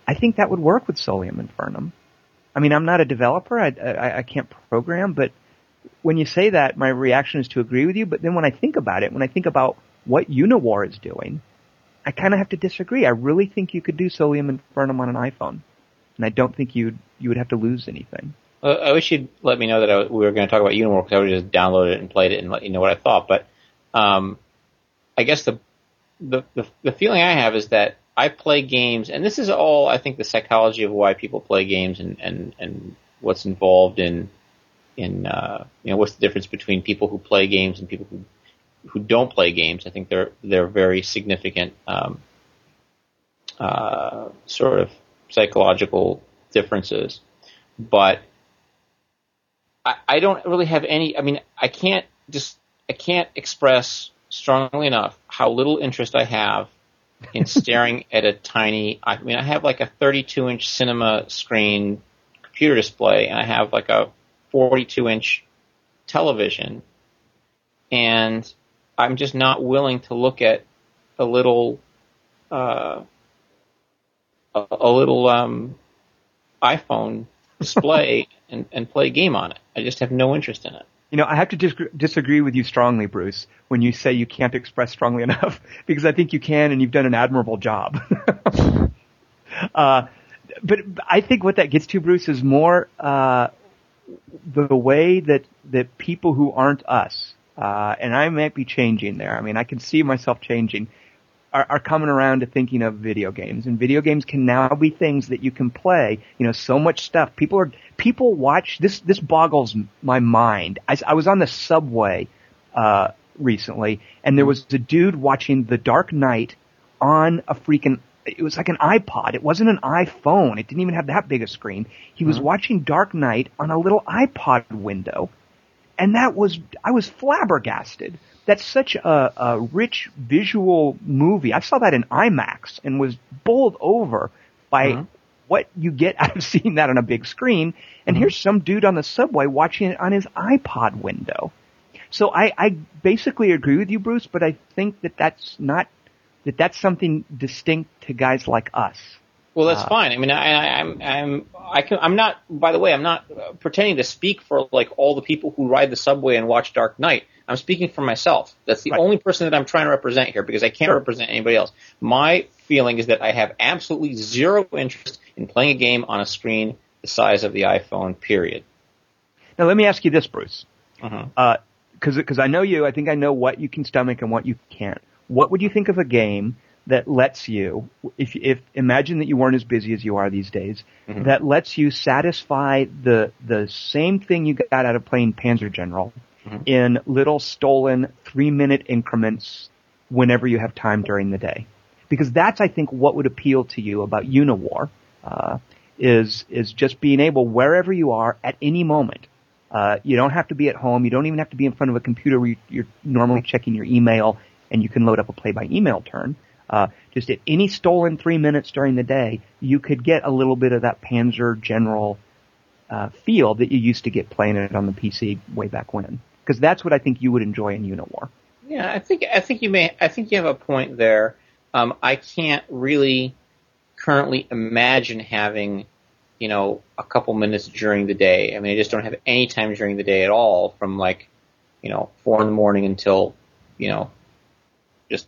I think that would work with Solium Infernum. I mean, I'm not a developer. I, I, I can't program, but when you say that, my reaction is to agree with you. But then when I think about it, when I think about what Uniwar is doing, I kind of have to disagree. I really think you could do Solium Infernum on an iPhone, and I don't think you'd you would have to lose anything. Uh, I wish you'd let me know that I, we were going to talk about Uniwar because I would just downloaded it and played it and let you know what I thought. But um, I guess the, the the the feeling I have is that I play games, and this is all I think the psychology of why people play games and and and what's involved in in uh, you know what's the difference between people who play games and people who who don't play games. I think they're they're very significant um, uh, sort of psychological differences, but I, I don't really have any. I mean, I can't just I can't express strongly enough how little interest I have in staring at a tiny. I mean, I have like a 32 inch cinema screen computer display, and I have like a 42 inch television, and I'm just not willing to look at a little, uh, a, a little um, iPhone display and, and play a game on it. I just have no interest in it. You know, I have to dis- disagree with you strongly, Bruce, when you say you can't express strongly enough, because I think you can, and you've done an admirable job. uh, but I think what that gets to, Bruce, is more uh, the way that that people who aren't us, uh, and I might be changing there. I mean, I can see myself changing. Are, are coming around to thinking of video games, and video games can now be things that you can play. You know, so much stuff. People are people watch this. This boggles my mind. I, I was on the subway uh, recently, and there was a dude watching The Dark Knight on a freaking. It was like an iPod. It wasn't an iPhone. It didn't even have that big a screen. He was watching Dark Knight on a little iPod window, and that was I was flabbergasted. That's such a, a rich visual movie. I saw that in IMAX and was bowled over by Mhm. what you get out of seeing that on a big screen. And here's some dude on the subway watching it on his iPod window. So I, I basically agree with you, Bruce, but I think that that's not that that's something distinct to guys like us. Well, that's Uh, fine. I mean, I, I, I'm, I'm, I can, I'm not. By the way, I'm not uh, pretending to speak for like all the people who ride the subway and watch Dark Knight. I'm speaking for myself. That's the Right. only person that I'm trying to represent here because I can't Sure. represent anybody else. My feeling is that I have absolutely zero interest in playing a game on a screen the size of the iPhone. Period. Now let me ask you this, Bruce. Uh-huh. because because I know you, I think I know what you can stomach and what you can't. What would you think of a game that lets you, if if imagine that you weren't as busy as you are these days, Mhm. that lets you satisfy the the same thing you got out of playing Panzer General Mhm. in little stolen three minute increments whenever you have time during the day, because that's I think what would appeal to you about Uniwar. Uh, is is just being able wherever you are at any moment uh, you don't have to be at home. You don't even have to be in front of a computer where you- you're normally checking your email and you can load up a play by email turn. Uh, just at any stolen three minutes during the day, you could get a little bit of that Panzer General uh, feel that you used to get playing it on the PC way back when. Because that's what I think you would enjoy in Uniwar. Yeah, I think I think you may. I think you have a point there. Um, I can't really currently imagine having, you know, a couple minutes during the day. I mean, I just don't have any time during the day at all, from like, you know, four in the morning until, you know, just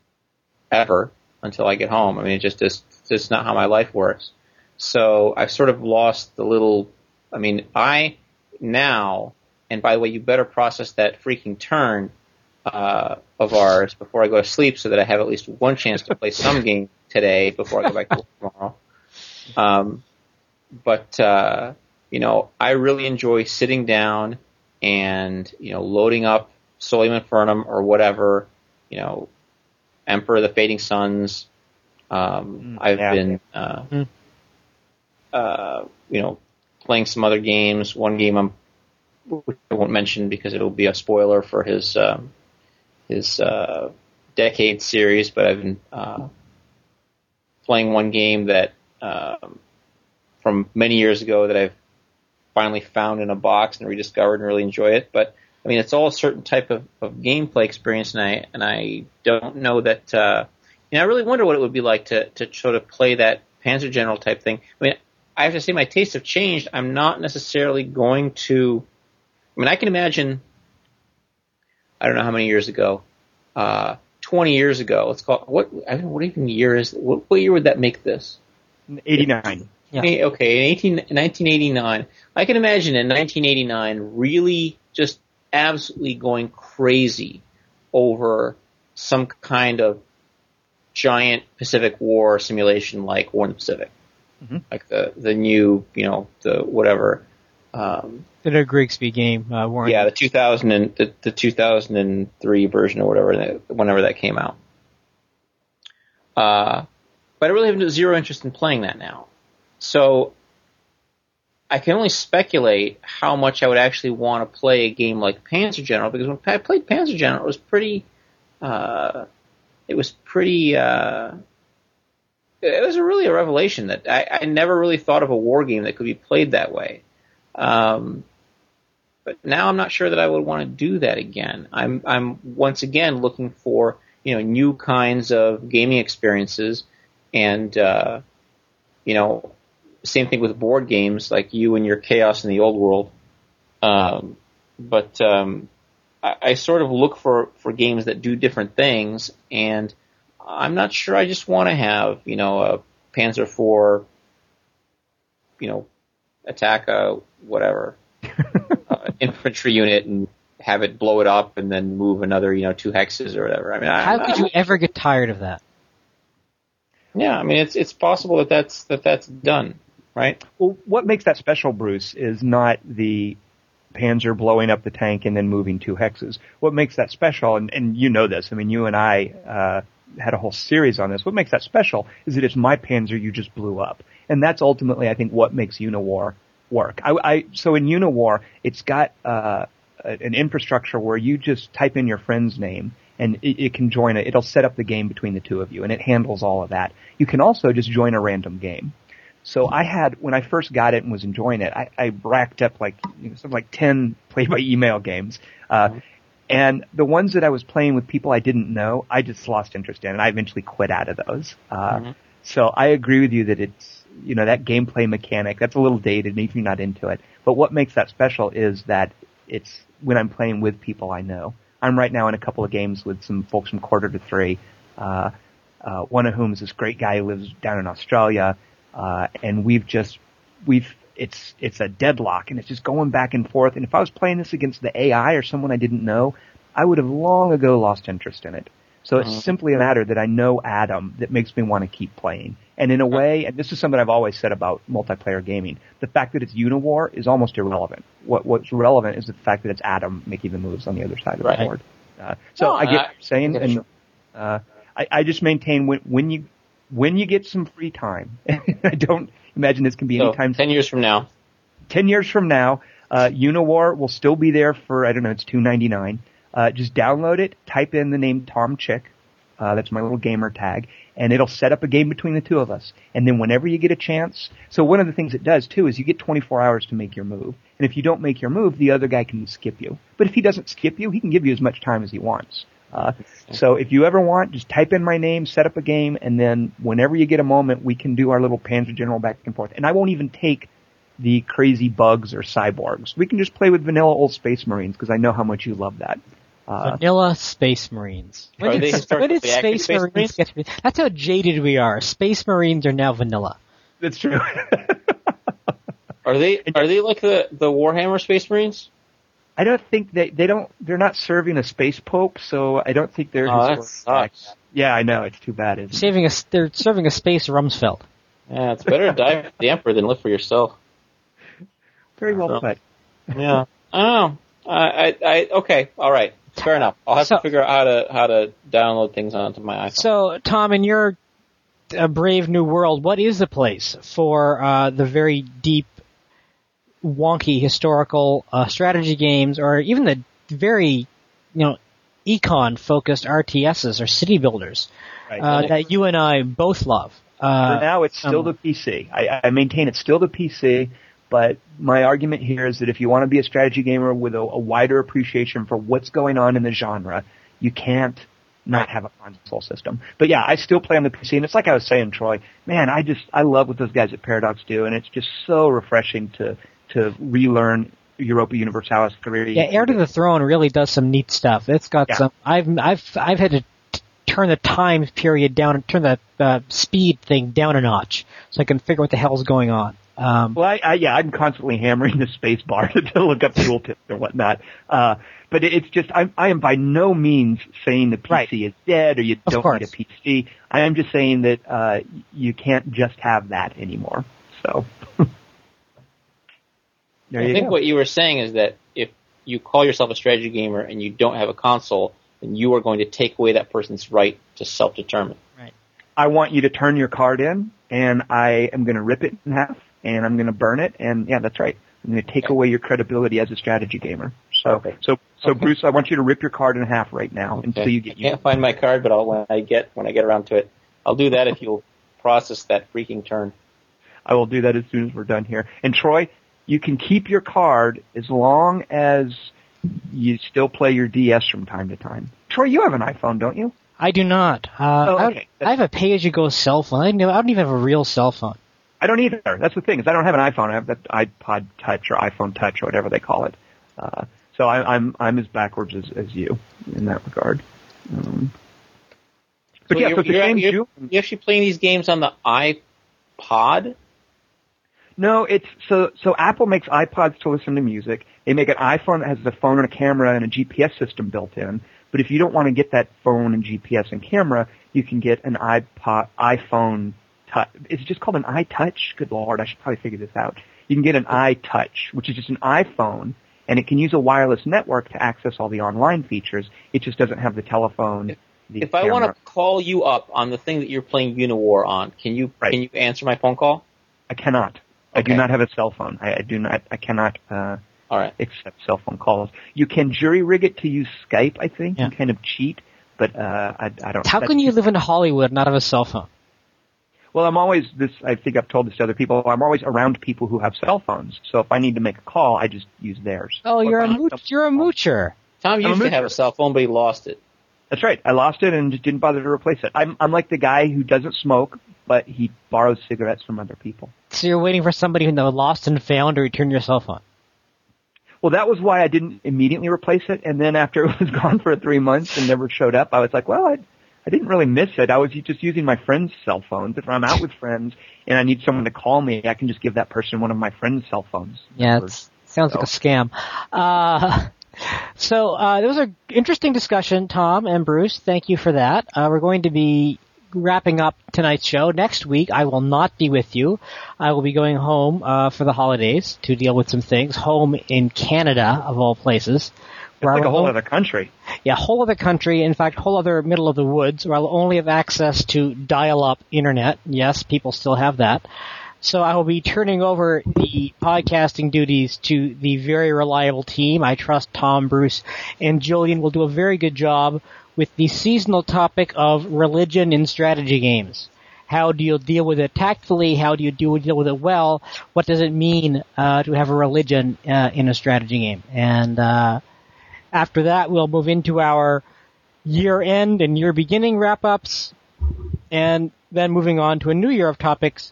ever until I get home. I mean, it just is just not how my life works. So I've sort of lost the little. I mean, I now, and by the way, you better process that freaking turn uh, of ours before I go to sleep, so that I have at least one chance to play some game today before I go back to work tomorrow. Um, but uh, you know, I really enjoy sitting down and you know loading up Solium Infernum or whatever. You know, Emperor of the Fading Suns. Um, Mm, I've yeah. been, uh, Mm. uh, you know, playing some other games. One game I'm, which I won't mention because it'll be a spoiler for his um, his uh, decade series. But I've been uh, playing one game that um, from many years ago that I've finally found in a box and rediscovered and really enjoy it. But I mean, it's all a certain type of, of gameplay experience, and I and I don't know that. Uh, you know, I really wonder what it would be like to to sort of play that Panzer General type thing. I mean, I have to say my tastes have changed. I'm not necessarily going to. I mean, I can imagine. I don't know how many years ago. Uh, 20 years ago. Let's call it, what, I don't what even year is, what, what year would that make this? 89. Yeah. Okay, in 18, 1989. I can imagine in 1989 really just absolutely going crazy over some kind of giant Pacific War simulation like War in the Pacific. Mhm. Like the, the new, you know, the whatever, um, The Grigsby game, uh, Warren. yeah, the 2000 and the, the 2003 version or whatever, that, whenever that came out. Uh, but I really have zero interest in playing that now. So I can only speculate how much I would actually want to play a game like Panzer General because when I played Panzer General, it was pretty, uh, it was pretty, uh, it was a really a revelation that I, I never really thought of a war game that could be played that way. Um, but now I'm not sure that I would want to do that again. I'm I'm once again looking for you know new kinds of gaming experiences, and uh, you know same thing with board games like you and your Chaos in the Old World. Um, but um, I, I sort of look for for games that do different things, and I'm not sure I just want to have you know a Panzer IV, you know, attack a whatever uh, infantry unit and have it blow it up and then move another, you know, two hexes or whatever. I mean, I, How could I- you ever get tired of that? Yeah, I mean, it's it's possible that that's that that's done, right? Well, what makes that special, Bruce, is not the Panzer blowing up the tank and then moving two hexes. What makes that special, and, and you know this, I mean, you and I uh, had a whole series on this. What makes that special is that it's my Panzer you just blew up, and that's ultimately, I think, what makes Uniwar work. I, I so in Uniwar, it's got uh, an infrastructure where you just type in your friend's name and it, it can join it. It'll set up the game between the two of you, and it handles all of that. You can also just join a random game. So I had when I first got it and was enjoying it, I, I racked up like you know, something like ten play by email games, uh, and the ones that I was playing with people I didn't know, I just lost interest in, and I eventually quit out of those. Uh, Mhm. So I agree with you that it's you know that gameplay mechanic that's a little dated, even if you're not into it. But what makes that special is that it's when I'm playing with people I know. I'm right now in a couple of games with some folks from quarter to three. Uh, uh, one of whom is this great guy who lives down in Australia, uh, and we've just we've it's it's a deadlock and it's just going back and forth. And if I was playing this against the AI or someone I didn't know, I would have long ago lost interest in it. So it's Mhm. simply a matter that I know Adam that makes me want to keep playing. And in a way, and this is something I've always said about multiplayer gaming, the fact that it's Uniwar is almost irrelevant. What what's relevant is the fact that it's Adam making the moves on the other side of Right. the board. Uh, so No, I get I- saying, and uh, I, I just maintain when when you when you get some free time. I don't imagine this can be So, any time ten years from now, 10 years from now, uh, Uniwar will still be there for, I don't know, it's two ninety nine. Uh, just download it, type in the name Tom Chick, uh, that's my little gamer tag, and it'll set up a game between the two of us. And then whenever you get a chance, so one of the things it does too is you get 24 hours to make your move. And if you don't make your move, the other guy can skip you. But if he doesn't skip you, he can give you as much time as he wants. Uh, so if you ever want, just type in my name, set up a game, and then whenever you get a moment, we can do our little Panzer General back and forth. And I won't even take the crazy bugs or cyborgs. We can just play with vanilla old Space Marines because I know how much you love that. Uh, Vanilla Space Marines. When did, when did Space, Space Marines Marines? get to be? That's how jaded we are. Space Marines are now vanilla. that's true. are they are they like the the Warhammer Space Marines? I don't think they they don't they're not serving a space pope, so I don't think they're. Oh, that sucks. Yeah, I know it's too bad. Isn't it? Saving a, they're serving a space Rumsfeld. Yeah, it's better to die for the Emperor than live for yourself. Very well So- put. Yeah. Oh. I, I, I, okay, all right, fair enough. I'll have So- to figure out how to how to download things onto my iPhone. So, Tom, in your uh, brave new world, what is the place for uh, the very deep, wonky historical uh, strategy games, or even the very, you know, econ-focused RTSs or city builders Right. uh, that you and I both love? For Uh, now, it's still um, the PC. I, I maintain it's still the PC, but my argument here is that if you want to be a strategy gamer with a, a wider appreciation for what's going on in the genre, you can't not have a console system. But yeah, I still play on the PC, and it's like I was saying, Troy. Man, I just I love what those guys at Paradox do, and it's just so refreshing to to relearn Europa Universalis three. Yeah, Heir to the Throne really does some neat stuff. It's got Yeah. some. I've I've I've had to t- turn the time period down, and turn the uh, speed thing down a notch, so I can figure what the hell's going on. Um, Well, I, I yeah, I'm constantly hammering the space bar to look up tooltips or whatnot. Uh, but it, it's just I'm, I am by no means saying the PC Right. is dead or you Of don't course. need a PC. I am just saying that uh, you can't just have that anymore. So there I you think go. what you were saying is that if you call yourself a strategy gamer and you don't have a console, then you are going to take away that person's right to self-determine. Right. I want you to turn your card in, and I am going to rip it in half, and I'm going to burn it, and yeah, that's right. I'm going to take away your credibility as a strategy gamer. So, Okay. so, so Okay. Bruce, I want you to rip your card in half right now until you I get you. can't find my card, but I'll when I get when I get around to it, I'll do that if you'll process that freaking turn. I will do that as soon as we're done here. And Troy, you can keep your card as long as you still play your DS from time to time. Troy, you have an iPhone, don't you? I do not. Uh, Oh, I- okay. I, have a pay-as-you-go cell phone. I, know, I don't even have a real cell phone. I don't either. That's the thing is I don't have an iPhone. I have that iPod Touch or iPhone Touch or whatever they call it. Uh, so I, I'm I'm as backwards as, as you in that regard. Um, but So yeah, you're, so it's you're, shame you're, you. you're actually playing these games on the iPod. No, it's so so Apple makes iPods to listen to music. They make an iPhone that has a phone and a camera and a GPS system built in. But if you don't want to get that phone and GPS and camera, you can get an iPod iPhone touch. It's just called an iTouch. Good lord, I should probably figure this out. You can get an iTouch, which is just an iPhone, and it can use a wireless network to access all the online features. It just doesn't have the telephone. The If I want to call you up on the thing that you're playing Uniwar on, can you Right. can you answer my phone call? I cannot. I do not have a cell phone. I, I do not. I cannot. Uh, All right. accept cell phone calls. You can jury rig it to use Skype, I think, Yeah. and kind of cheat, but uh, I, I don't. How can you live in Hollywood and not have a cell phone? Well, I'm always this. I think I've told this to other people. I'm always around people who have cell phones. So if I need to make a call, I just use theirs. Oh, you're a Or- mooch, you're a moocher. Tom I'm a used to moocher. have a cell phone, but he lost it. That's right. I lost it and just didn't bother to replace it. I'm I'm like the guy who doesn't smoke, but he borrows cigarettes from other people. So you're waiting for somebody who knows lost and found to return your cell phone. Well, that was why I didn't immediately replace it. And then after it was gone for three months and never showed up, I was like, well, I, I didn't really miss it. I was just using my friends' cell phones. If I'm out with friends and I need someone to call me, I can just give that person one of my friends' cell phones. Yeah, it sounds so. like a scam. Uh, so uh, it was an interesting discussion, Tom and Bruce. Thank you for that. Uh, we're going to be wrapping up tonight's show. Next week, I will not be with you. I will be going home uh, for the holidays to deal with some things. Home in Canada, of all places. It's like a whole other country. Yeah, whole other country. In fact, whole other middle of the woods where I'll only have access to dial-up internet. Yes, people still have that. So I will be turning over the podcasting duties to the very reliable team. I trust Tom, Bruce, and Julian will do a very good job with the seasonal topic of religion in strategy games. How do you deal with it tactfully? How do you deal, with it well? What does it mean uh, to have a religion uh, in a strategy game? And uh, after that, we'll move into our year end and year beginning wrap ups, and then moving on to a new year of topics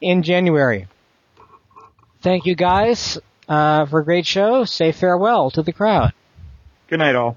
in January. Thank you guys uh, for a great show. Say farewell to the crowd. Good night, all.